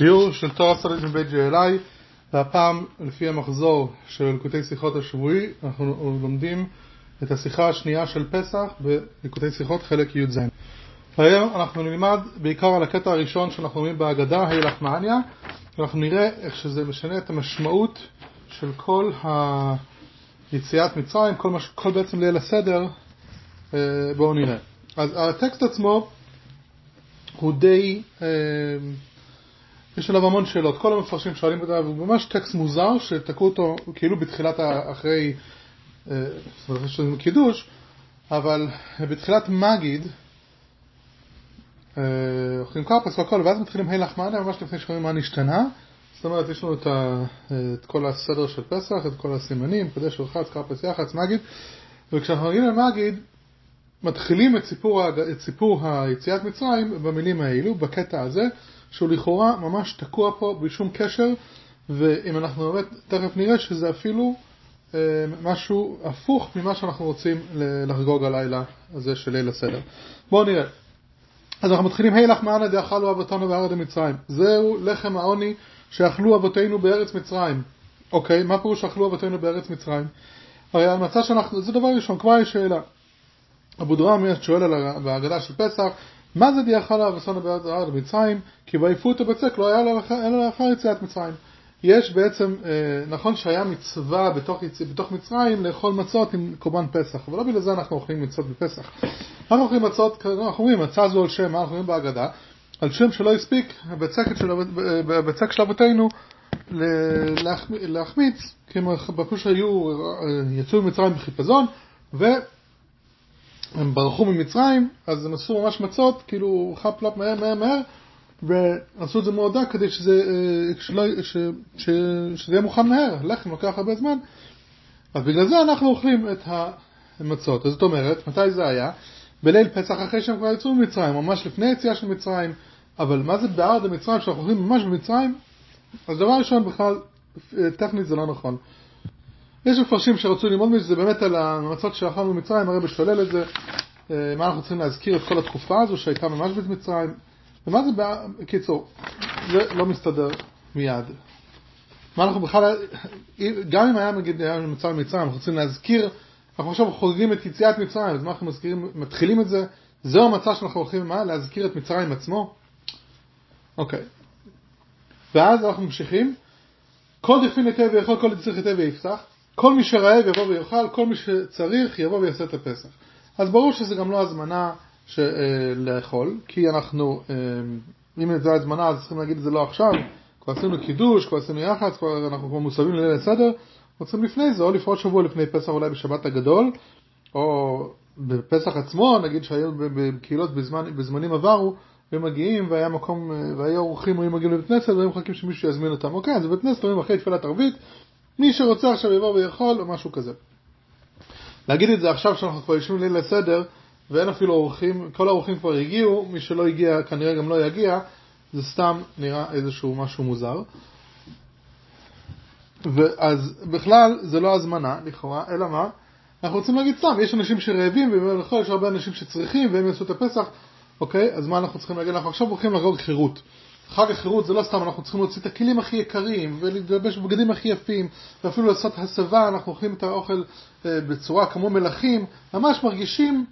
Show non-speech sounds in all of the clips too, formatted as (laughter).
שיעור של תורה סודית מבית ג'אלי, והפעם לפי המחזור של ליקוטי שיחות השבועי, אנחנו לומדים את השיחה השנייה של פסח בליקוטי שיחות חלק י"ז. היום אנחנו נלמד בעיקר על הקטע הראשון שאנחנו רואים בהגדה, הילך מעניה, ואנחנו נראה איך שזה משנה את המשמעות של כל היציאת מצרים, כל, מש... כל בעצם ליל הסדר, אה, בואו נראה. אז הטקסט עצמו הוא די... אה, יש עליו המון שאלות, כל המפרשים שואלים אותה, הוא ממש טקסט מוזר שתקעו אותו כאילו בתחילת, אחרי, אה, זאת אומרת, יש לנו קידוש, אבל בתחילת מגיד, אוכלים קרפס והכל, ואז מתחילים היי לחמנה, ממש לפני שקוראים מה נשתנה, זאת אומרת, יש לנו את, ה, את כל הסדר של פסח, את כל הסימנים, קדש ורחץ, קרפס יח"צ, מגיד, וכשאנחנו מגיעים למגיד, מתחילים את סיפור, את סיפור היציאת מצרים במילים האלו, בקטע הזה, שהוא לכאורה ממש תקוע פה בלי שום קשר, ואם אנחנו באמת תכף נראה שזה אפילו אה, משהו הפוך ממה שאנחנו רוצים לחגוג הלילה הזה של ליל הסדר. בואו נראה. אז אנחנו מתחילים, היי לך מענה דאכלו אבותינו בארץ מצרים. זהו לחם העוני שאכלו אבותינו בארץ מצרים. אוקיי, מה פירוש אכלו אבותינו בארץ מצרים? הרי על מצע שאנחנו, זה דבר ראשון, כבר יש שאלה. אבו דרם שואל על בהגדה של פסח, מה זה דיאכל אבסון בארץ מצרים? כי ויפותו בצק לא היה אלא לאחר יציאת מצרים. יש בעצם, אה, נכון שהיה מצווה בתוך, בתוך מצרים לאכול מצות עם קורבן פסח, אבל לא בגלל זה אנחנו אוכלים מצות בפסח. אנחנו אוכלים מצות, אנחנו אומרים, מצה זו על שם, מה אנחנו אומרים בהגדה? על שם שלא הספיק בצק של אבותינו להחמיץ, כי הם בפירוש היו, אה, יצאו ממצרים בחיפזון, ו... הם ברחו ממצרים, אז הם עשו ממש מצות, כאילו חפ לפ מהר מהר מהר, ועשו את זה מאוד דק כדי שזה, אה, שלא, ש, ש, שזה יהיה מוכן מהר, לחם לוקח הרבה זמן, אז בגלל זה אנחנו אוכלים את המצות. אז זאת אומרת, מתי זה היה? בליל פסח אחרי שהם כבר יצאו ממצרים, ממש לפני יציאה של מצרים, אבל מה זה בערד המצרים שאנחנו אוכלים ממש במצרים? אז דבר ראשון בכלל, טכנית זה לא נכון. יש מפרשים שרצו ללמוד מזה, זה באמת על המצות שאכלנו במצרים, הרי בשולל את זה, אה, מה אנחנו צריכים להזכיר את כל התקופה הזו שהייתה ממש במצרים, ומה זה, בקיצור, זה לא מסתדר מיד. מה אנחנו בכלל, גם אם היה נגיד היה מצב במצרים, אנחנו רוצים להזכיר, אנחנו עכשיו חוגגים את יציאת מצרים, אז מה אנחנו מזכירים, מתחילים את זה, זהו המצע שאנחנו הולכים, מה? להזכיר את מצרים עצמו? אוקיי. ואז אנחנו ממשיכים, כל דכפין היטב ויכול, כל דצריך היטב ויפתח, כל מי שרעב יבוא ויאכל, כל מי שצריך יבוא ויעשה את הפסח. אז ברור שזה גם לא הזמנה ש... אה, לאכול, כי אנחנו, אה, אם זו הזמנה אז צריכים להגיד את זה לא עכשיו, כבר עשינו קידוש, כבר עשינו יח"צ, כבר אנחנו כבר מוסבים לליל הסדר, רוצים לפני זה, או לפחות שבוע לפני פסח אולי בשבת הגדול, או בפסח עצמו, נגיד שהיו בקהילות בזמן, בזמנים עברו, היו מגיעים והיה מקום, אה, והיו אורחים היו מגיעים לבית כנסת והיו מחכים שמישהו יזמין אותם. אוקיי, אז בבית כנסת אומרים אחרי תפילת ערבית, מי שרוצה עכשיו יבוא ויכול, או משהו כזה. להגיד את זה עכשיו שאנחנו כבר יושבים ליל הסדר, ואין אפילו אורחים, כל האורחים כבר הגיעו, מי שלא הגיע כנראה גם לא יגיע, זה סתם נראה איזשהו משהו מוזר. ואז בכלל זה לא הזמנה לכאורה, אלא מה? אנחנו רוצים להגיד סתם, יש אנשים שרעבים, ובכל יש הרבה אנשים שצריכים, והם יעשו את הפסח, אוקיי? אז מה אנחנו צריכים להגיד? אנחנו עכשיו הולכים לחגוג חירות. חג החירות זה לא סתם, אנחנו צריכים להוציא את הכלים הכי יקרים ולהתלבש בבגדים הכי יפים ואפילו לעשות הסבה, אנחנו אוכלים את האוכל אה, בצורה כמו מלכים, ממש מרגישים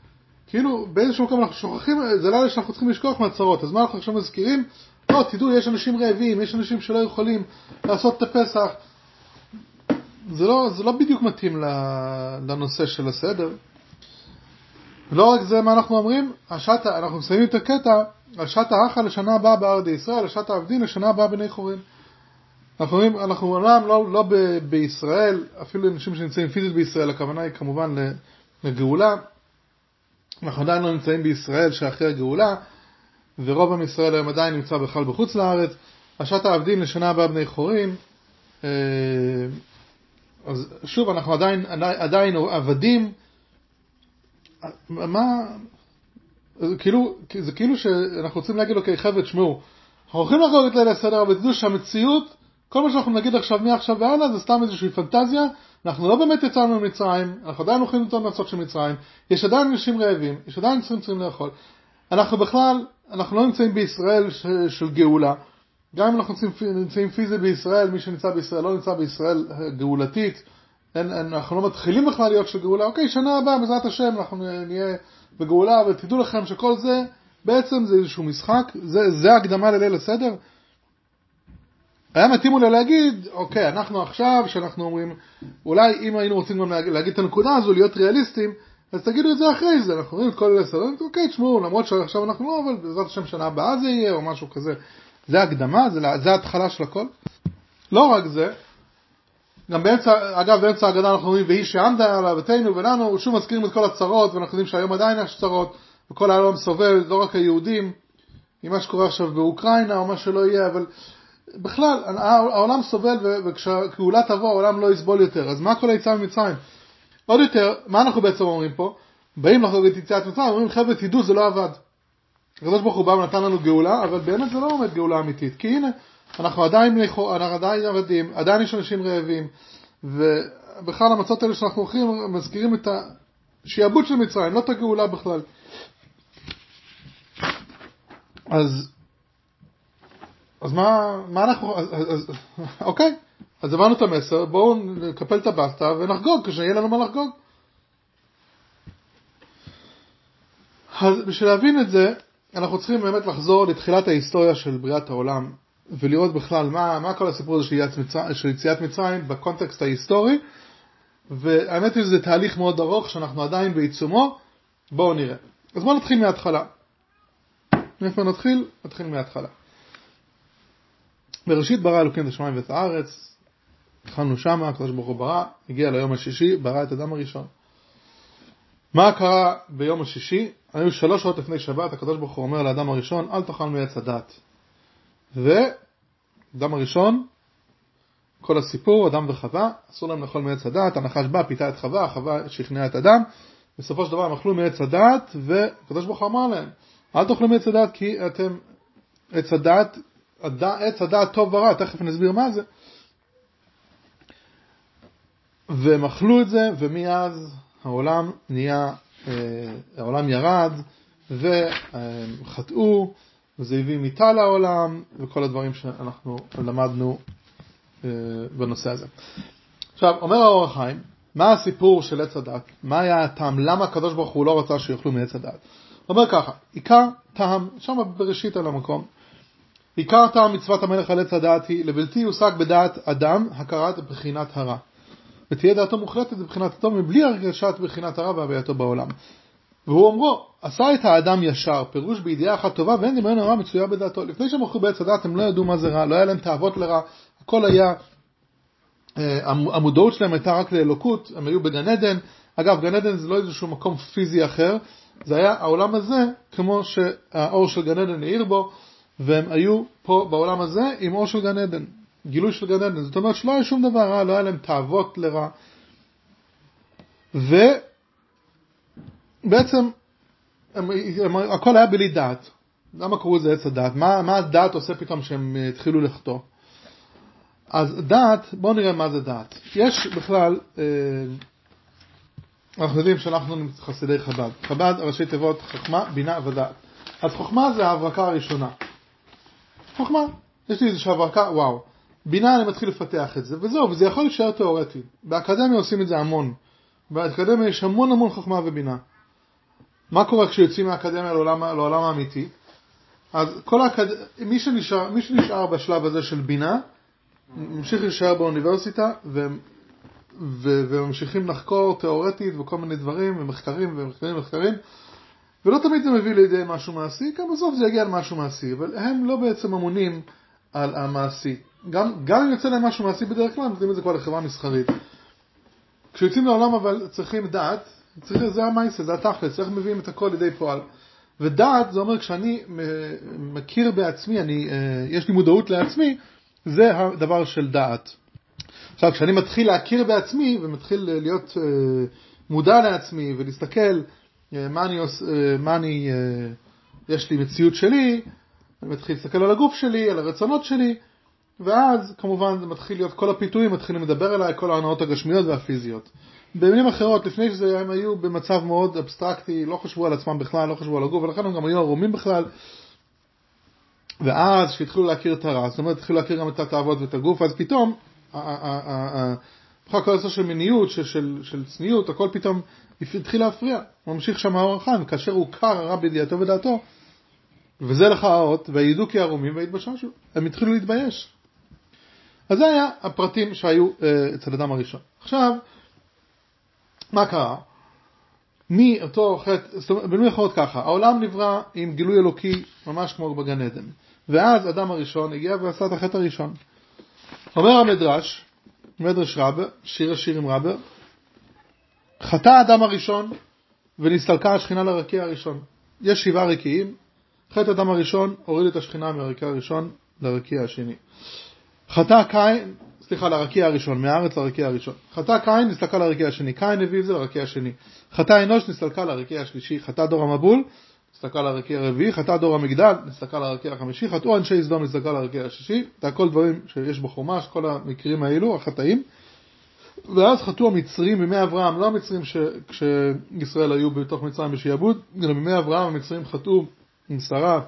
כאילו באיזשהו מקום אנחנו שוכחים, זה לילה שאנחנו צריכים לשכוח מהצרות, אז מה אנחנו עכשיו מזכירים? לא, תדעו, יש אנשים רעבים, יש אנשים שלא יכולים לעשות את הפסח. זה לא, זה לא בדיוק מתאים לנושא של הסדר. לא רק זה, מה אנחנו אומרים? השעתה, אנחנו מסיימים את הקטע השעת האחה לשנה הבאה בארץ ישראל, השעת העבדים לשנה הבאה בני חורין. אנחנו אומרים, אנחנו עולם לא, לא ב, בישראל, אפילו אנשים שנמצאים פיזית בישראל, הכוונה היא כמובן לגאולה. אנחנו עדיין לא נמצאים בישראל שאחרי הגאולה, ורוב עם ישראל היום עדיין נמצא בכלל בחוץ לארץ. השעת העבדים לשנה הבאה בני חורין. אה, אז שוב, אנחנו עדיין, עדיין עבדים. מה, זה כאילו, זה כאילו שאנחנו רוצים להגיד, אוקיי, חבר'ה, תשמעו, אנחנו הולכים לחגוג את ליל הסדר, אבל תדעו שהמציאות, כל מה שאנחנו נגיד עכשיו, מעכשיו והלאה, זה סתם איזושהי פנטזיה, אנחנו לא באמת יצאנו ממצרים, אנחנו עדיין אוכלים את המצות של מצרים, יש עדיין אנשים רעבים, יש עדיין צריכים צריכים לאכול. אנחנו בכלל, אנחנו לא נמצאים בישראל של, של גאולה, גם אם אנחנו נמצאים פיזית בישראל, מי שנמצא בישראל לא נמצא בישראל גאולתית, אין, אין, אנחנו לא מתחילים בכלל להיות של גאולה, אוקיי, שנה הבאה בעזרת השם אנחנו נהיה בגאולה, ותדעו לכם שכל זה בעצם זה איזשהו משחק, זה, זה הקדמה לליל הסדר. היה מתאים אולי להגיד, אוקיי, אנחנו עכשיו, שאנחנו אומרים, אולי אם היינו רוצים גם להגיד את הנקודה הזו, להיות ריאליסטים, אז תגידו את זה אחרי זה, אנחנו רואים את כל ליל הסדר, אוקיי, תשמעו, למרות שעכשיו אנחנו לא, אבל בעזרת השם שנה הבאה זה יהיה, או משהו כזה. זה הקדמה, זה, זה ההתחלה של הכל. לא רק זה, גם באמצע, אגב באמצע ההגדה אנחנו אומרים והיא שעמדה על אבותינו ולנו, שוב מזכירים את כל הצרות ואנחנו יודעים שהיום עדיין יש צרות וכל העולם סובל, לא רק היהודים, עם מה שקורה עכשיו באוקראינה או מה שלא יהיה, אבל בכלל העולם סובל וכשהגאולה תבוא העולם לא יסבול יותר, אז מה כל היציאה ממצרים? עוד יותר, מה אנחנו בעצם אומרים פה? באים לחגוג את יציאת מצרים, אומרים חבר'ה תדעו זה לא עבד. הקדוש ברוך הוא בא ונתן לנו גאולה, אבל באמת זה לא עומד גאולה אמיתית, כי הנה אנחנו עדיין, אנחנו עדיין עבדים, עדיין יש אנשים רעבים, ובכלל המצות האלה שאנחנו אוכלים מזכירים את השעבוד של מצרים, לא את הגאולה בכלל. אז, אז מה, מה אנחנו, אז, אז, (laughs) אוקיי, אז הבנו את המסר, בואו נקפל את הבסטה ונחגוג כשיהיה לנו מה לחגוג. אז בשביל להבין את זה, אנחנו צריכים באמת לחזור לתחילת ההיסטוריה של בריאת העולם. ולראות בכלל מה, מה כל הסיפור הזה של, מצרים, של יציאת מצרים בקונטקסט ההיסטורי, והאמת היא שזה תהליך מאוד ארוך שאנחנו עדיין בעיצומו, בואו נראה. אז בואו נתחיל מההתחלה. מאיפה נתחיל? נתחיל מההתחלה. בראשית ברא אלוקים את השמיים ואת הארץ, התחלנו שמה, הקדוש ברוך הוא ברא, הגיע ליום השישי, ברא את אדם הראשון. מה קרה ביום השישי? היו שלוש שעות לפני שבת, הקדוש ברוך הוא אומר לאדם הראשון, אל תאכל מעץ הדת. ואדם הראשון, כל הסיפור, אדם וחווה, אסור להם לאכול מעץ הדעת, הנחש בא, פיתה את חווה, חווה שכנעה את אדם, בסופו של דבר הם אכלו מעץ הדעת, והקדוש ברוך הוא אמר להם, אל תאכלו מעץ הדעת כי אתם, עץ הדעת, עץ הדעת טוב ורע, תכף נסביר מה זה. והם אכלו את זה, ומאז העולם נהיה, אה, העולם ירד, וחטאו, וזה הביא מיטה לעולם, וכל הדברים שאנחנו למדנו אה, בנושא הזה. עכשיו, אומר האור החיים, מה הסיפור של עץ הדת? מה היה הטעם? למה הקדוש ברוך הוא לא רצה שיאכלו מעץ הדת? הוא אומר ככה, עיקר טעם, שם בראשית על המקום, עיקר טעם מצוות המלך על עץ הדת היא לבלתי יושג בדעת אדם הכרת בחינת הרע. ותהיה דעתו מוחלטת בבחינת הטוב מבלי הרגשת בחינת הרע והווייתו בעולם. והוא אומרו, עשה את האדם ישר, פירוש בידיעה אחת טובה ואין דמיון הרע מצויה בדעתו. לפני שהם הלכו בעץ הדת הם לא ידעו מה זה רע, לא היה להם תאוות לרע, הכל היה, אה, המודעות שלהם הייתה רק לאלוקות, הם היו בגן עדן, אגב גן עדן זה לא איזשהו מקום פיזי אחר, זה היה העולם הזה כמו שהאור של גן עדן העיר בו, והם היו פה בעולם הזה עם אור של גן עדן, גילוי של גן עדן, זאת אומרת שלא היה שום דבר רע, לא היה להם תאוות לרע. ו... בעצם הם, הם, הכל היה בלי דעת. למה קראו לזה עץ הדעת? מה, מה הדעת עושה פתאום שהם אה, התחילו לחטוא? אז דעת, בואו נראה מה זה דעת. יש בכלל, אה, אנחנו יודעים שאנחנו חסידי חב"ד. חב"ד, ראשי תיבות חוכמה, בינה ודעת. אז חוכמה זה ההברקה הראשונה. חוכמה, יש לי איזושהי הברקה, וואו. בינה אני מתחיל לפתח את זה, וזהו, וזה יכול להישאר תיאורטי. באקדמיה עושים את זה המון. באקדמיה יש המון המון חוכמה ובינה. מה קורה כשיוצאים מהאקדמיה לעולם, לעולם האמיתי? אז כל האקד... מי, שנשאר, מי שנשאר בשלב הזה של בינה, ממשיך להישאר באוניברסיטה ו... ו... וממשיכים לחקור תיאורטית וכל מיני דברים ומחקרים ומחקרים ומחקרים ולא תמיד זה מביא לידי משהו מעשי, כי בסוף זה יגיע למשהו מעשי, אבל הם לא בעצם אמונים על המעשי. גם, גם אם יוצא להם משהו מעשי בדרך כלל, נותנים את זה כבר לחברה מסחרית. כשיוצאים לעולם אבל צריכים דעת, צריך, זה המייסה, זה התכלס, איך מביאים את הכל לידי פועל. ודעת זה אומר כשאני מכיר בעצמי, אני, אה, יש לי מודעות לעצמי, זה הדבר של דעת. עכשיו כשאני מתחיל להכיר בעצמי ומתחיל להיות אה, מודע לעצמי ולהסתכל אה, מה אני מה אני, יש לי מציאות שלי, אני מתחיל להסתכל על הגוף שלי, על הרצונות שלי, ואז כמובן זה מתחיל להיות, כל הפיתויים מתחילים לדבר אליי, כל ההנאות הגשמיות והפיזיות. במילים אחרות, לפני שזה הם היו במצב מאוד אבסטרקטי, לא חשבו על עצמם בכלל, לא חשבו על הגוף, ולכן הם גם היו ערומים בכלל. ואז כשהתחילו להכיר את הרע, זאת אומרת התחילו להכיר גם את התאוות ואת הגוף, אז פתאום, בכלל כל הנושא של מיניות, של, של, של צניעות, הכל פתאום התחיל להפריע. הוא ממשיך שם האור החיים, כאשר הוא קר הרע בידיעתו ודעתו, וזה לך האות, וידעו כי ערומים ויתבששו. הם התחילו להתבייש. אז זה היה הפרטים שהיו אה, אצל אדם הראשון. עכשיו, מה קרה? מאותו חטא, זאת אומרת, במילים אחרות ככה, העולם נברא עם גילוי אלוקי ממש כמו בגן עדן. ואז אדם הראשון הגיע ועשה את החטא הראשון. אומר המדרש, מדרש רבה, שיר השירים רבה, חטא האדם הראשון ונסתלקה השכינה לרקיע הראשון. יש שבעה רקיעים, חטא האדם הראשון הוריד את השכינה מהרקיע הראשון לרקיע השני. חטא קין, סליחה, לרקיע הראשון, מהארץ לרקיע הראשון. חטא קין נסתלקה לרקיע השני, קין הביא את זה לרקיע השני. חטא אנוש נסתלקה לרקיע השלישי, חטא דור המבול נסתלקה לרקיע הרביעי, חטא דור המגדל נסתלקה לרקיע החמישי, חטאו אנשי סדום נסתלקה לרקיע השישי, זה הכל דברים שיש בחומש, כל המקרים האלו, החטאים. ואז חטאו המצרים בימי אברהם, לא המצרים כשישראל היו בתוך מצרים בשעבוד, אלא בימי אברהם המצרים חטאו עם שרה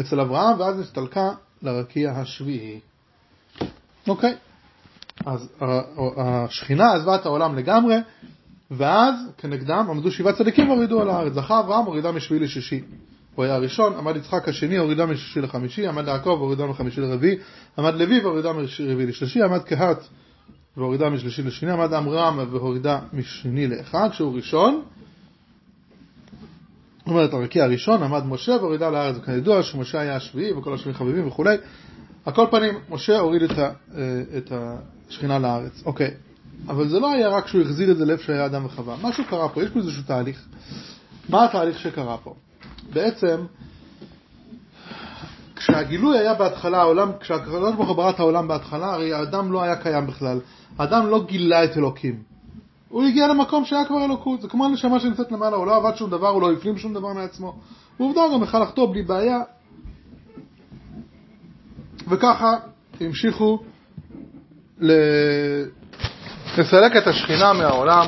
אצל אברהם, ואז נסתלקה לרקיע השביעי. אוקיי, אז השכינה עזבה את העולם לגמרי, ואז כנגדם עמדו שבעה צדיקים והורידו על הארץ. זכה אברהם הורידה משביעי לשישי. הוא היה הראשון, עמד יצחק השני, הורידה משישי לחמישי, עמד יעקב והורידה מחמישי לרביעי, עמד לוי והורידה מרביעי לשלישי, עמד קהת והורידה משלישי לשני, עמד עמרם והורידה משני לאחד, כשהוא ראשון. אומרת, הרקיע הראשון עמד משה והורידה לארץ, וכידוע שמשה היה השביעי וכל השביעים חביבים וכולי. על כל פנים, משה הוריד את, ה, אה, את השכינה לארץ. אוקיי, אבל זה לא היה רק שהוא החזיר את זה לאיפה שהיה אדם וחווה. משהו קרה פה, יש פה איזשהו תהליך. מה התהליך שקרה פה? בעצם, כשהגילוי היה בהתחלה, העולם, כשהקדוש ברוך הוא ברא את העולם בהתחלה, הרי האדם לא היה קיים בכלל. האדם לא גילה את אלוקים. הוא הגיע למקום שהיה כבר אלוקות, זה כמו הנשמה שנמצאת למעלה, הוא לא עבד שום דבר, הוא לא הפנים שום דבר מעצמו. ועובדה גם לחטוא בלי בעיה. וככה המשיכו לסלק את השכינה מהעולם.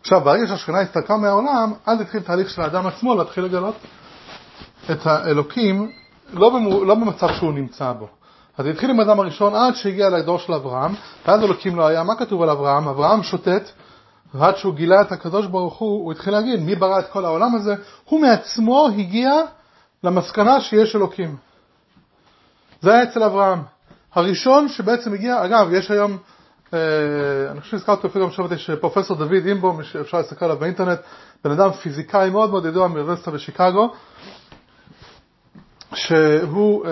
עכשיו, ברגע שהשכינה הסתלקה מהעולם, אז התחיל תהליך של האדם עצמו להתחיל לגלות את האלוקים, לא, במו, לא במצב שהוא נמצא בו. אז התחיל עם האדם הראשון עד שהגיע לדור של אברהם, ואז אלוקים לא היה. מה כתוב על אברהם? אברהם שוטט, ועד שהוא גילה את הקדוש ברוך הוא, הוא התחיל להגיד, מי ברא את כל העולם הזה? הוא מעצמו הגיע למסקנה שיש אלוקים. זה היה אצל אברהם. הראשון שבעצם הגיע, אגב, יש היום, אה, אני חושב שהזכרתי אפילו גם עכשיו יש פרופסור דוד אימבו, אפשר להסתכל עליו באינטרנט, בן אדם פיזיקאי מאוד מאוד ידוע מאוניברסיטה בשיקגו, שהוא, אה,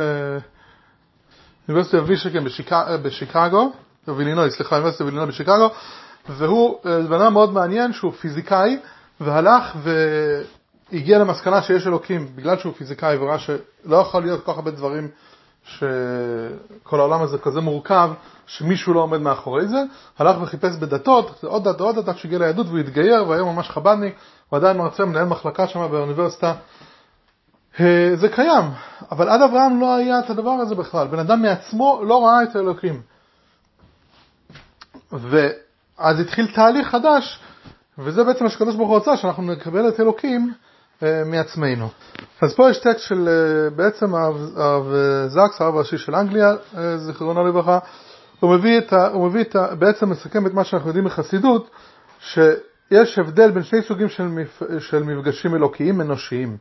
אוניברסיטה וישקן אה, בשיקגו, בווילינוי, סליחה, אוניברסיטה בווילינוי בשיקגו, והוא אה, בן אדם מאוד מעניין שהוא פיזיקאי, והלך והגיע למסקנה שיש אלוקים, בגלל שהוא פיזיקאי וראה שלא יכול להיות כל כך הרבה דברים שכל העולם הזה כזה מורכב, שמישהו לא עומד מאחורי זה, הלך וחיפש בדתות, עוד דת ועוד דת, עד שהגיע ליהדות והוא התגייר, והיום ממש חב"דניק, הוא עדיין מרצה, מנהל מחלקה שם באוניברסיטה. אה, זה קיים, אבל עד אברהם לא היה את הדבר הזה בכלל, בן אדם מעצמו לא ראה את האלוקים. ואז התחיל תהליך חדש, וזה בעצם מה שקדוש ברוך הוא רצה, שאנחנו נקבל את אלוקים מעצמנו. אז פה יש טקסט של אה, בעצם הרב זקס, הרב הראשי של אנגליה, אה, זיכרונו לברכה, הוא מביא את ה... הוא מביא את ה... בעצם מסכם את מה שאנחנו יודעים מחסידות, שיש הבדל בין שני סוגים של, מפ... של מפגשים אלוקיים אנושיים.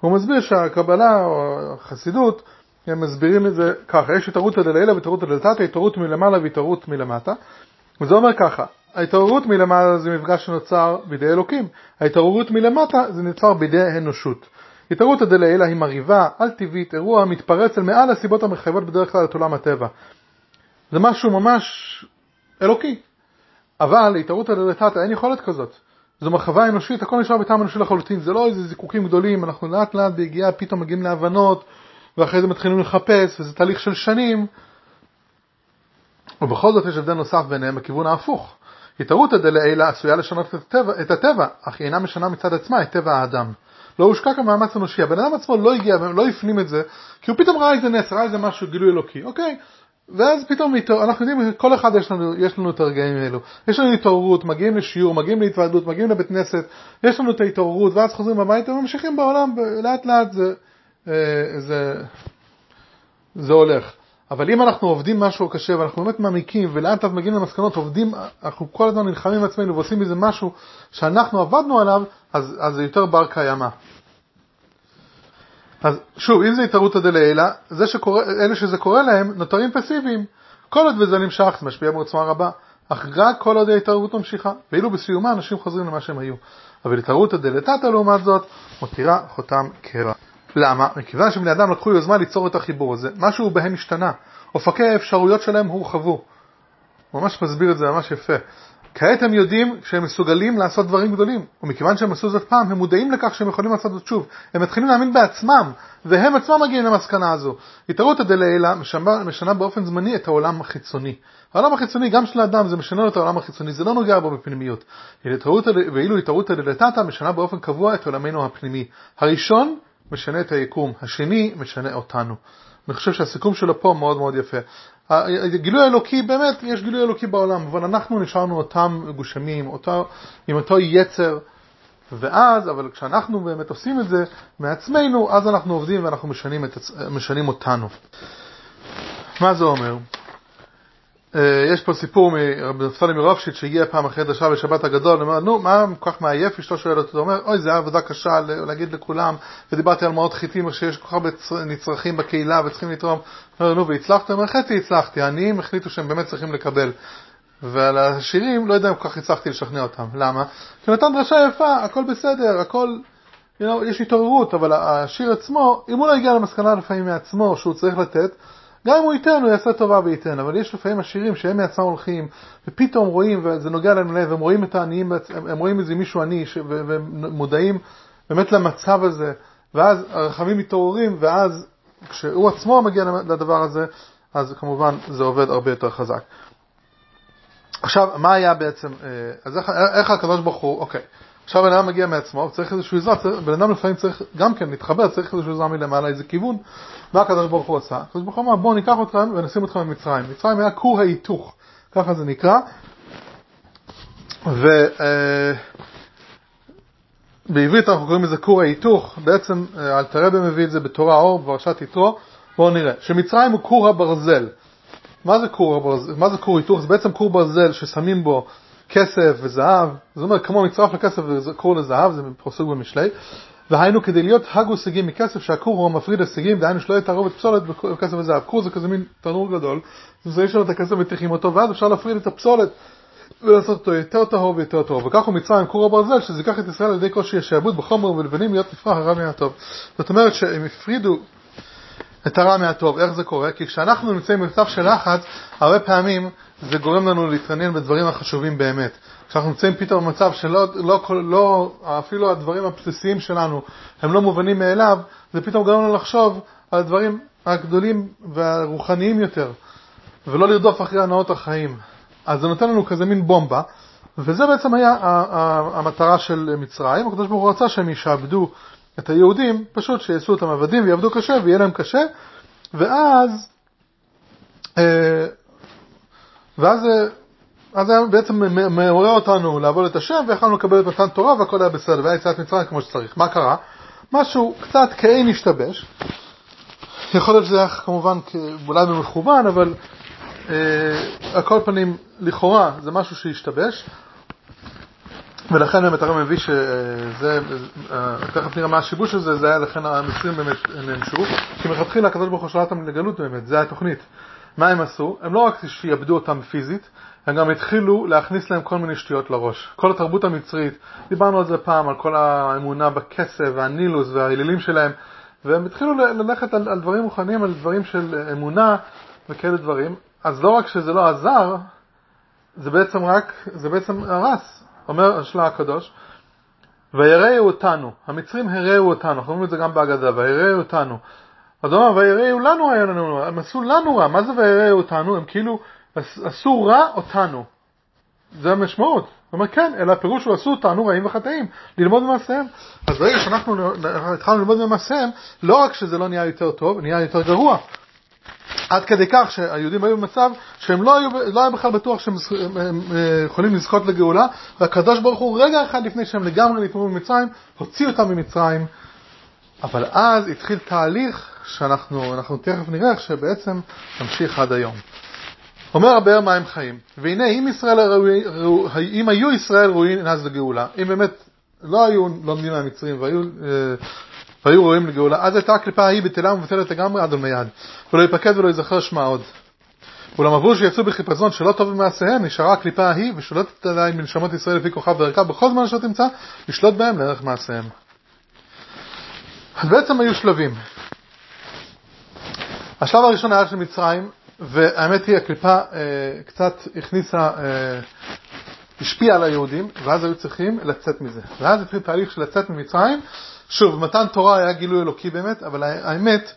הוא מסביר שהקבלה או החסידות, הם מסבירים את זה ככה, יש התערותא דלעילא והתערותא דלתתא, התערות מלמעלה והתערות מלמטה. וזה אומר ככה, ההתעוררות מלמעלה זה מפגש שנוצר בידי אלוקים, ההתעוררות מלמטה זה נוצר בידי האנושות. התעוררות דלעילא היא מרהיבה, על טבעית, אירוע המתפרץ אל מעל הסיבות המחייבות בדרך כלל את עולם הטבע. זה משהו ממש אלוקי. אבל להתעוררות דלתתא אין יכולת כזאת. זו מחווה אנושית, הכל נשאר בטעם אנושי לחלוטין, זה לא איזה זיקוקים גדולים, אנחנו לאט לאט בהגיעה פתאום מגיעים להבנות, ואחרי זה מתחילים לחפש, וזה תהליך של שנים. ובכל זאת יש הבדל נוסף ביניהם בכיוון ההפוך. התערותא דלעילא עשויה לשנות את הטבע, אך היא אינה משנה מצד עצמה את טבע האדם. לא הושקע כאן מאמץ אנושי, הבן אדם עצמו לא הגיע, לא הפנים את זה, כי הוא פתאום ראה איזה נס, ראה איזה משהו, גילוי אלוקי, אוקיי? ואז פתאום אנחנו יודעים, כל אחד יש לנו, יש לנו את הרגעים האלו. יש לנו התעוררות, מגיעים לשיעור, מגיעים להתוועדות, מגיעים לבית כנסת, יש לנו את ההתעוררות, ואז חוזרים הביתה וממשיכים בעולם, לאט לאט זה זה, זה הולך. אבל אם אנחנו עובדים משהו קשה ואנחנו באמת מעמיקים ולאט לאט מגיעים למסקנות, עובדים, אנחנו כל הזמן נלחמים עם עצמנו ועושים מזה משהו שאנחנו עבדנו עליו, אז, אז זה יותר בר קיימא. אז שוב, אם זה התערותא דלעילא, אלה שזה קורה להם נותרים פסיביים. כל עוד וזה נמשך, זה משפיע בעוצמה רבה, אך רק כל עוד ההתערבות ממשיכה, ואילו בסיומה אנשים חוזרים למה שהם היו. אבל התערותא דלתתא לעומת זאת, מותירה חותם קרע. למה? מכיוון שבני אדם לקחו יוזמה ליצור את החיבור הזה, משהו בהם השתנה, אופקי האפשרויות שלהם הורחבו. הוא ממש מסביר את זה ממש יפה. כעת הם יודעים שהם מסוגלים לעשות דברים גדולים, ומכיוון שהם עשו זאת פעם, הם מודעים לכך שהם יכולים לעשות זאת שוב. הם מתחילים להאמין בעצמם, והם עצמם מגיעים למסקנה הזו. התערותא דלעילא משנה, משנה באופן זמני את העולם החיצוני. העולם החיצוני, גם של האדם, זה משנה לו את העולם החיצוני, זה לא נוגע בו בפנימיות. ואילו התערותא דלתתא משנה באופן קבוע את עולמנו הפנימי. הראשון משנה את היקום, השני משנה אותנו. אני חושב שהסיכום שלו פה מאוד מאוד יפה. הגילוי האלוקי, באמת, יש גילוי אלוקי בעולם, אבל אנחנו נשארנו אותם גושמים, אותו, עם אותו יצר, ואז, אבל כשאנחנו באמת עושים את זה מעצמנו, אז אנחנו עובדים ואנחנו משנים, את, משנים אותנו. מה זה אומר? אה, יש פה סיפור מרבי נפתלי מרופשיץ שהגיע פעם אחרי דרשה בשבת הגדול, הוא אומר, נו, מה כל כך מעייף? אשתו שואלת הוא אומר, אוי, זה היה עבודה קשה להגיד לכולם, ודיברתי על מאות חיטים, שיש כל כך הרבה נצרכים בקהילה וצריכים לתרום. אומר, נו, והצלחת? הוא אומר, חצי הצלחתי, העניים החליטו שהם באמת צריכים לקבל. ועל השירים, לא יודע אם כל כך הצלחתי לשכנע אותם. למה? כי נתן דרשה יפה, הכל בסדר, הכל, you know, יש התעוררות, אבל השיר עצמו, אם הוא לא הגיע למסקנה לפעמים מעצמו שהוא צריך לתת, גם אם הוא ייתן, הוא יעשה טובה וייתן, אבל יש לפעמים עשירים שהם מעצמם הולכים, ופתאום רואים, וזה נוגע להם לב, הם רואים את העניים, הם רואים איזה מישהו עני, ומודעים באמת למצב הזה, ואז הרחמים מתעוררים, ואז כשהוא עצמו מגיע לדבר הזה, אז כמובן זה עובד הרבה יותר חזק. עכשיו, מה היה בעצם, אה, אז איך, איך הקדוש ברוך הוא, אוקיי, עכשיו בן אדם מגיע מעצמו, צריך איזושהי עזרה, בן אדם לפעמים צריך גם כן להתחבר, צריך איזושהי עזרה מלמעלה, איזה כיוון, מה הקדוש ברוך הוא עשה? הקדוש ברוך הוא אמר בואו ניקח אתכם ונשים אתכם במצרים. מצרים היה כור ההיתוך, ככה זה נקרא, ובעברית אה, אנחנו קוראים לזה כור ההיתוך, בעצם אה, אלתרבה מביא את זה בתורה אור, בפרשת יתרו, בואו נראה, שמצרים הוא כור הברזל. מה זה כור הברזל? מה זה כור היתוך? זה בעצם כור ברזל ששמים בו כסף וזהב, זאת אומרת כמו מצרף לכסף וכור לזהב, זה פסוק במשלי, והיינו כדי להיות הגו סגים מכסף שהכור הוא המפריד הסגים, דהיינו שלא יהיה תערובת פסולת בכסף וזהב. כור זה כזה מין תנור גדול, אז יש לנו את הכסף מטיחים אותו, ואז אפשר להפריד את הפסולת ולעשות אותו יותר טהור ויותר טהור. וכך הוא מצרים כור הברזל, שזה ייקח את ישראל על ידי קושי השעבוד בחומר ולבנים להיות נפרח הרע מהטוב. זאת אומרת שהם הפרידו את הרע מהטוב. איך זה קורה? כי כשאנחנו נמצאים במצב של לחץ, הרבה פעמים זה גורם לנו להתעניין בדברים החשובים באמת. כשאנחנו נמצאים פתאום במצב שלא לא, לא, אפילו הדברים הבסיסיים שלנו הם לא מובנים מאליו, זה פתאום גורם לנו לחשוב על הדברים הגדולים והרוחניים יותר, ולא לרדוף אחרי הנאות החיים. אז זה נותן לנו כזה מין בומבה, וזה בעצם היה המטרה של מצרים. הקדוש ברוך הוא רצה שהם ישעבדו את היהודים, פשוט שיעשו אותם עבדים ויעבדו קשה ויהיה להם קשה, ואז, אה, ואז אה, אז היה בעצם מעורר אותנו לעבוד את השם ויכולנו לקבל את מתן תורה והכל היה בסדר, והיה יציאת מצרים כמו שצריך. מה קרה? משהו קצת כאין השתבש, יכול להיות שזה היה כמובן אולי במכוון, אבל אה, על כל פנים לכאורה זה משהו שהשתבש, ולכן באמת הרב מביא שזה, אה, תכף נראה מה השיבוש הזה, זה היה לכן המצרים באמת נענשו, כי מלכתחילה הקדוש ברוך הוא אותם לגלות באמת, זה התוכנית. מה הם עשו? הם לא רק שיעבדו אותם פיזית, הם גם התחילו להכניס להם כל מיני שטויות לראש. כל התרבות המצרית, דיברנו על זה פעם, על כל האמונה בכסף והנילוס והאלילים שלהם, והם התחילו ללכת על, על דברים מוכנים, על דברים של אמונה וכאלה דברים. אז לא רק שזה לא עזר, זה בעצם רק, זה בעצם הרס. אומר השלה הקדוש, ויראו אותנו, המצרים הראו אותנו, אנחנו אומרים את זה גם בהגדה, ויראו אותנו. אז הוא אומר, ויראו לנו היה לנו, הם עשו לנו רע, מה זה ויראו אותנו? הם כאילו עשו רע אותנו. זה המשמעות. הוא אומר כן, אלא הפירוש הוא עשו אותנו רעים וחטאים, ללמוד ממעשיהם. אז ברגע שאנחנו התחלנו ללמוד ממעשיהם, לא רק שזה לא נהיה יותר טוב, נהיה יותר גרוע. עד כדי כך שהיהודים היו במצב שהם לא היו, לא היה בכלל בטוח שהם יכולים לזכות לגאולה, והקדוש ברוך הוא רגע אחד לפני שהם לגמרי נתמרו במצרים, הוציא אותם ממצרים אבל אז התחיל תהליך שאנחנו אנחנו תכף נראה שבעצם ממשיך עד היום. אומר הבאר מים חיים, והנה אם, ישראל הראוי, אם היו ישראל ראויים אז לגאולה, אם באמת לא היו לומדים מהמצרים והיו, אה, והיו ראויים לגאולה, אז הייתה הקליפה ההיא בטלה ומבטלת לגמרי עד ומיד, ולא ייפקד ולא ייזכר שמה עוד. אולם עבור שיצאו בחיפזון שלא טוב במעשיהם, נשארה הקליפה ההיא ושולטת עדיין בנשמות ישראל לפי כוכב וערכה בכל זמן אשר תמצא, לשלוט בהם לערך מעשיהם. אז בעצם היו שלבים. השלב הראשון היה של מצרים, והאמת היא הקליפה אה, קצת הכניסה, אה, השפיעה על היהודים, ואז היו צריכים לצאת מזה. ואז התחיל תהליך של לצאת ממצרים. שוב, מתן תורה היה גילוי אלוקי באמת, אבל האמת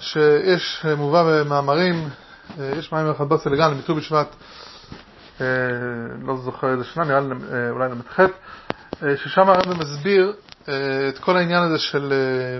שיש מובא במאמרים, אה, יש מים אחד בוסי לגן, למיטור בשבט, אה, לא זוכר איזה שנה, נראה לי אה, אולי ל"ח, אה, ששם הרב מסביר אה, את כל העניין הזה של... אה,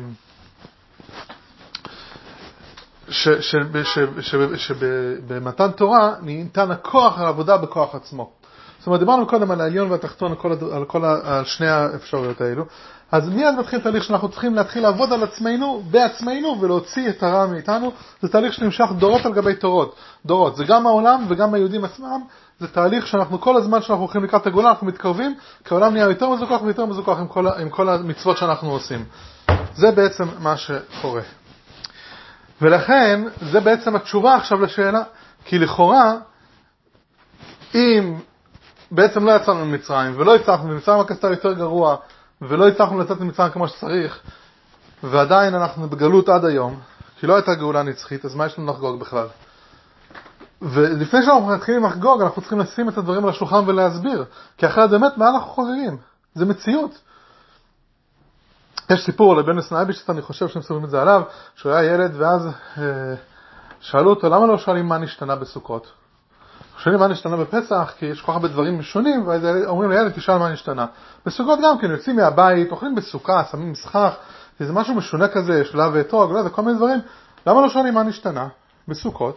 שבמתן תורה ניתן הכוח על העבודה בכוח עצמו. זאת אומרת, דיברנו קודם על העליון והתחתון, על, כל, על, כל, על שני האפשרויות האלו, אז מיד מתחיל תהליך שאנחנו צריכים להתחיל לעבוד על עצמנו, בעצמנו, ולהוציא את הרע מאיתנו. זה תהליך שנמשך דורות על גבי תורות. דורות. זה גם העולם וגם היהודים עצמם. זה תהליך שאנחנו כל הזמן שאנחנו הולכים לקראת הגאולה, אנחנו מתקרבים, כי העולם נהיה יותר מזוכח ויותר מזוכח עם כל, עם כל המצוות שאנחנו עושים. זה בעצם מה שקורה. ולכן, זה בעצם התשובה עכשיו לשאלה. כי לכאורה, אם בעצם לא יצאנו ממצרים, ולא הצלחנו, ומצרים רק עשתה יותר גרוע, ולא הצלחנו לצאת ממצרים כמו שצריך, ועדיין אנחנו בגלות עד היום, כי לא הייתה גאולה נצחית, אז מה יש לנו לחגוג בכלל? ולפני שאנחנו מתחילים לחגוג, אנחנו צריכים לשים את הדברים על השולחן ולהסביר, כי אחרת באמת, מה אנחנו חוגגים? זה מציאות. יש סיפור על בן סנייביץ', אני חושב שהם מספרים את זה עליו, שהוא היה ילד ואז אה, שאלו אותו, למה לא שואלים מה נשתנה בסוכות? שואלים מה נשתנה בפסח, כי יש כל כך הרבה דברים שונים, ואז אומרים לילד, תשאל מה נשתנה. בסוכות גם כן, יוצאים מהבית, אוכלים בסוכה, שמים מסכך, זה משהו משונה כזה, שלב ואתרוג, לא יודע, כל מיני דברים. למה לא שואלים מה נשתנה בסוכות?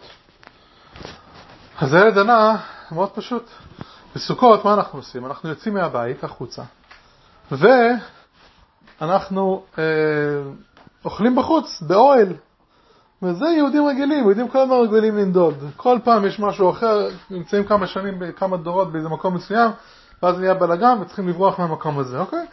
אז הילד ענה, מאוד פשוט. בסוכות, מה אנחנו עושים? אנחנו יוצאים מהבית החוצה, ואנחנו אה, אוכלים בחוץ, באוהל, וזה יהודים רגילים, יהודים כל הזמן רגילים לנדוד. כל פעם יש משהו אחר, נמצאים כמה שנים, כמה דורות באיזה מקום מסוים, ואז נהיה בלאגן וצריכים לברוח מהמקום הזה, אוקיי?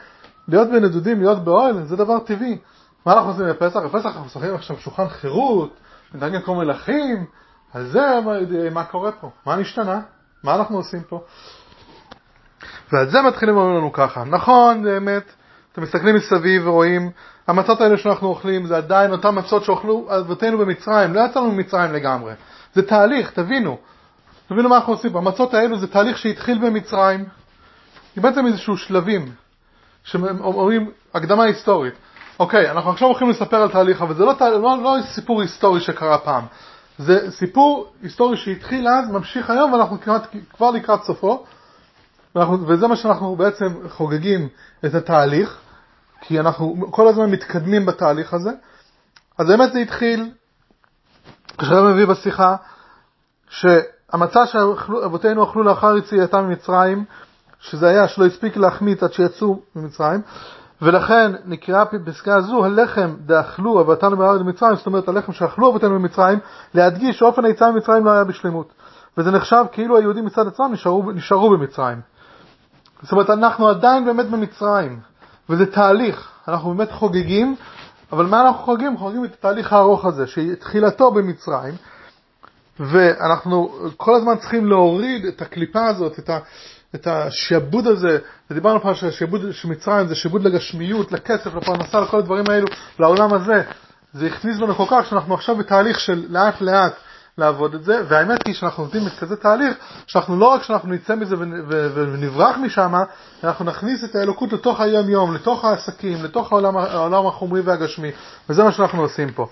להיות בנדודים, להיות באוהל, זה דבר טבעי. מה אנחנו עושים בפסח? בפסח אנחנו משחקים עכשיו שולחן חירות, מתנהגים כמו מלכים, אז זה מה, קורה פה, מה נשתנה, מה אנחנו עושים פה. ועל זה מתחילים לומר לנו ככה, נכון, באמת, אתם מסתכלים מסביב ורואים, המצות האלה שאנחנו אוכלים זה עדיין אותן מצות שאוכלו אבותינו במצרים, לא יצאנו ממצרים לגמרי. זה תהליך, תבינו. תבינו מה אנחנו עושים פה. המצות האלו זה תהליך שהתחיל במצרים, זה בעצם איזשהו שלבים, שאומרים הקדמה היסטורית. אוקיי, אנחנו עכשיו הולכים לספר על תהליך, אבל זה לא, לא, לא סיפור היסטורי שקרה פעם. זה סיפור היסטורי שהתחיל אז, ממשיך היום, ואנחנו כמעט, כבר לקראת סופו. ואנחנו, וזה מה שאנחנו בעצם חוגגים את התהליך, כי אנחנו כל הזמן מתקדמים בתהליך הזה. אז באמת זה התחיל, כשהרב מביא בשיחה, שהמצה שאבותינו אכלו לאחר יציאתם ממצרים, שזה היה שלא הספיק להחמיץ עד שיצאו ממצרים, ולכן נקראה בפסקה זו הלחם דאכלו אבותינו בארץ במצרים, זאת אומרת הלחם שאכלו אבותינו במצרים, להדגיש שאופן היציאה ממצרים לא היה בשלמות. וזה נחשב כאילו היהודים מצד עצמם נשארו, נשארו במצרים. זאת אומרת, אנחנו עדיין באמת במצרים, וזה תהליך, אנחנו באמת חוגגים, אבל מה אנחנו חוגגים? חוגגים את התהליך הארוך הזה, שתחילתו במצרים, ואנחנו כל הזמן צריכים להוריד את הקליפה הזאת, את, ה, את השעבוד הזה, ודיברנו פעם שהשעבוד של מצרים זה שעבוד לגשמיות, לכסף, לפרנסה, לכל הדברים האלו, לעולם הזה. זה הכניס בנו כל כך שאנחנו עכשיו בתהליך של לאט לאט לעבוד את זה, והאמת היא שאנחנו עובדים בכזה תהליך, שאנחנו לא רק שאנחנו נצא מזה ונברח משם, אנחנו נכניס את האלוקות לתוך היום יום, לתוך העסקים, לתוך העולם, העולם החומרי והגשמי, וזה מה שאנחנו עושים פה.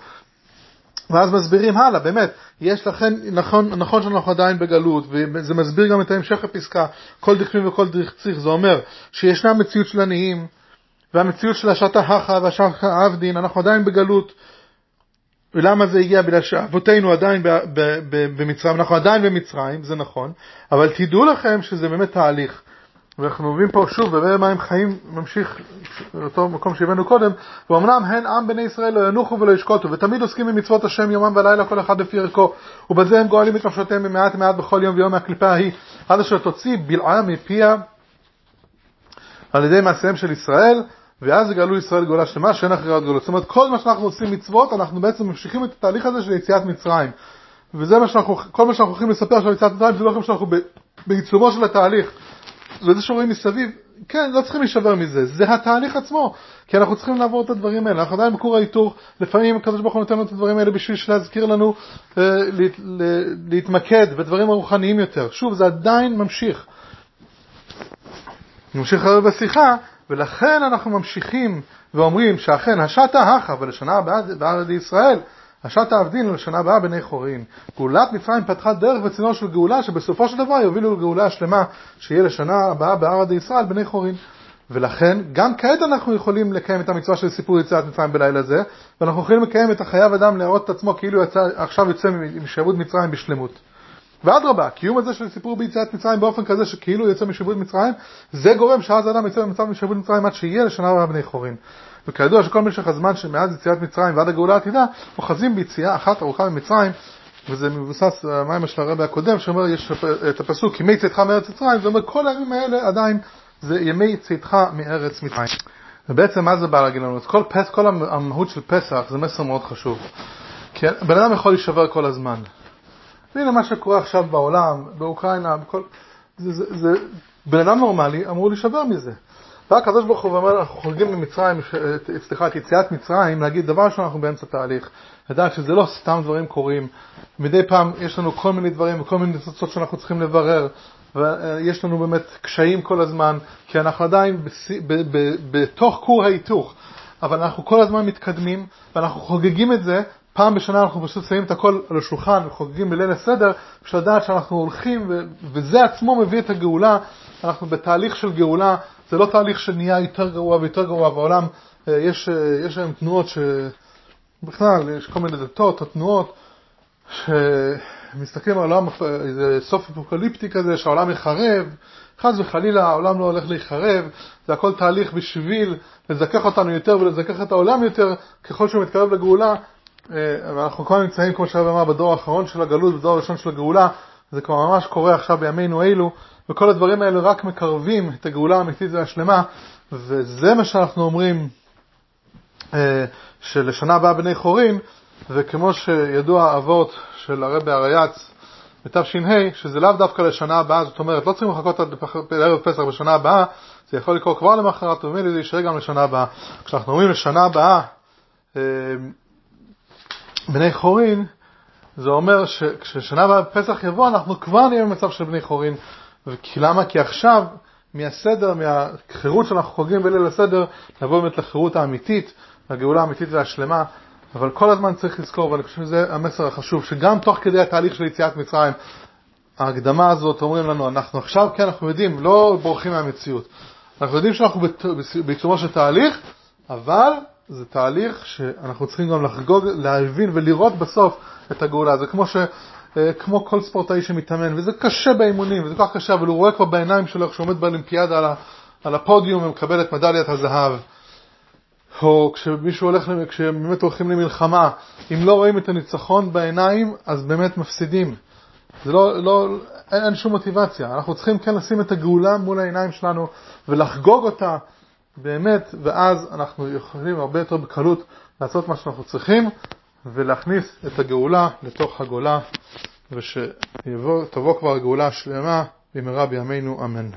ואז מסבירים הלאה, באמת, יש לכן, נכון, נכון שאנחנו עדיין בגלות, וזה מסביר גם את המשך הפסקה, כל דכפין וכל דרך צריך, זה אומר שישנה מציאות של עניים, והמציאות של השעתה הכה והשעתה עבדין, אנחנו עדיין בגלות, ולמה זה הגיע? בגלל שאבותינו עדיין במצרים, אנחנו עדיין במצרים, זה נכון, אבל תדעו לכם שזה באמת תהליך. ואנחנו מביאים פה שוב, בבאר מים חיים ממשיך לאותו מקום שהבאנו קודם, ואומנם הן עם בני ישראל לא ינוחו ולא ישקוטו, ותמיד עוסקים במצוות השם יומם ולילה כל אחד לפי ערכו, ובזה הם גואלים את נפשותיהם ממעט מעט בכל יום ויום מהקליפה ההיא, עד אשר תוציא בלעה מפיה על ידי מעשיהם של ישראל, ואז יגאלו ישראל גאולה שלמה שאין אחרי גאולה. זאת אומרת, כל מה שאנחנו עושים מצוות, אנחנו בעצם ממשיכים את התהליך הזה של יציאת מצרים. וזה מה שאנחנו, כל מה שאנחנו הולכים לספר עכשיו יציאת מצרים, זה לא שאנחנו בעיצומו של התהליך. וזה שרואים מסביב, כן, לא צריכים להישבר מזה, זה התהליך עצמו, כי אנחנו צריכים לעבור את הדברים האלה, אנחנו עדיין בכור ההיתוך, לפעמים הקדוש ברוך הוא נותן לנו את הדברים האלה בשביל להזכיר לנו אה, לה, לה, להתמקד בדברים הרוחניים יותר. שוב, זה עדיין ממשיך. נמשיך הרי בשיחה, ולכן אנחנו ממשיכים ואומרים שאכן השתה הכה ולשנה הבאה בארץ השת העבדין לשנה הבאה בני חורין. גאולת מצרים פתחה דרך וצינור של גאולה שבסופו של דבר יובילו לגאולה השלמה שיהיה לשנה הבאה בערד ישראל בני חורין. ולכן גם כעת אנחנו יכולים לקיים את המצווה של סיפור יציאת מצרים בלילה זה, ואנחנו יכולים לקיים את החייב אדם להראות את עצמו כאילו יצא, עכשיו יוצא משעבוד מצרים בשלמות. ואדרבה, קיום הזה של סיפור ביציאת מצרים באופן כזה שכאילו יוצא משעבוד מצרים, זה גורם שאז אדם יוצא במצב משעבוד מצרים עד שיהיה לשנה הבאה בני חורין. וכידוע שכל משך הזמן שמאז יציאת מצרים ועד הגאולה העתידה, אוחזים ביציאה אחת ארוכה ממצרים, וזה מבוסס על המים של הרבי הקודם, שאומר, יש את הפסוק, ימי צאתך מארץ מצרים, זה אומר, כל הימים האלה עדיין זה ימי צאתך מארץ מצרים. ובעצם מה זה בא להגיד לנו? כל, פס, כל המהות של פסח זה מסר מאוד חשוב. כי בן אדם יכול להישבר כל הזמן. והנה מה שקורה עכשיו בעולם, באוקראינה, בכל... זה, זה, זה, בן אדם נורמלי אמור להישבר מזה. בא הקדוש ברוך הוא ואומר, אנחנו חוגגים במצרים, סליחה, את יציאת מצרים, להגיד דבר ראשון אנחנו באמצע תהליך. לדעת שזה לא סתם דברים קורים. מדי פעם יש לנו כל מיני דברים וכל מיני תוצאות שאנחנו צריכים לברר. ויש לנו באמת קשיים כל הזמן, כי אנחנו עדיין בתוך כור ההיתוך. אבל אנחנו כל הזמן מתקדמים, ואנחנו חוגגים את זה פעם בשנה אנחנו פשוט שמים את הכל על השולחן וחוגגים בליל הסדר, בשביל לדעת שאנחנו הולכים, וזה עצמו מביא את הגאולה, אנחנו בתהליך של גאולה, זה לא תהליך שנהיה יותר גרוע ויותר גרוע בעולם, אה, יש, אה, יש היום תנועות שבכלל, יש כל מיני דתות או תנועות שמסתכלים על העולם, איזה סוף אפוקליפטי כזה, שהעולם יחרב, חס וחלילה העולם לא הולך להיחרב, זה הכל תהליך בשביל לזכך אותנו יותר ולזכך את העולם יותר, ככל שהוא מתקרב לגאולה, אה, ואנחנו כבר נמצאים, כמו שהרב אמר, בדור האחרון של הגלות, בדור הראשון של הגאולה, זה כבר ממש קורה עכשיו בימינו אלו, וכל הדברים האלה רק מקרבים את הגאולה האמיתית והשלמה, וזה מה שאנחנו אומרים אה, שלשנה הבאה בני חורין, וכמו שידוע האבות של הרבי הרייץ בתש"ה, שזה לאו דווקא לשנה הבאה, זאת אומרת, לא צריכים לחכות עד ערב פסח בשנה הבאה, זה יכול לקרות כבר למחרת, וממילא זה יישאר גם לשנה הבאה. כשאנחנו אומרים לשנה הבאה, אה, בני חורין, זה אומר שכששנה הבאה פסח יבוא, אנחנו כבר נהיה במצב של בני חורין. וכי למה? כי עכשיו, מהסדר, מהחירות שאנחנו חוגגים בליל הסדר, נבוא באמת לחירות האמיתית, לגאולה האמיתית והשלמה. אבל כל הזמן צריך לזכור, ואני חושב שזה המסר החשוב, שגם תוך כדי התהליך של יציאת מצרים, ההקדמה הזאת אומרים לנו, אנחנו עכשיו, כן, אנחנו יודעים, לא בורחים מהמציאות. אנחנו יודעים שאנחנו בעיצומו של תהליך, אבל זה תהליך שאנחנו צריכים גם לחגוג, להבין ולראות בסוף את הגאולה. זה כמו, ש, אה, כמו כל ספורטאי שמתאמן, וזה קשה באימונים, וזה כל כך קשה, אבל הוא רואה כבר בעיניים שלו איך שהוא עומד באולימפיאדה על, על הפודיום ומקבל את מדליית הזהב. או כשמישהו הולך, כשבאמת הולכים למלחמה, אם לא רואים את הניצחון בעיניים, אז באמת מפסידים. זה לא, לא, אין, אין שום מוטיבציה. אנחנו צריכים כן לשים את הגאולה מול העיניים שלנו ולחגוג אותה באמת, ואז אנחנו יכולים הרבה יותר בקלות לעשות מה שאנחנו צריכים ולהכניס את הגאולה לתוך הגולה ושתבוא כבר הגאולה השלמה במהרה בימינו אמן.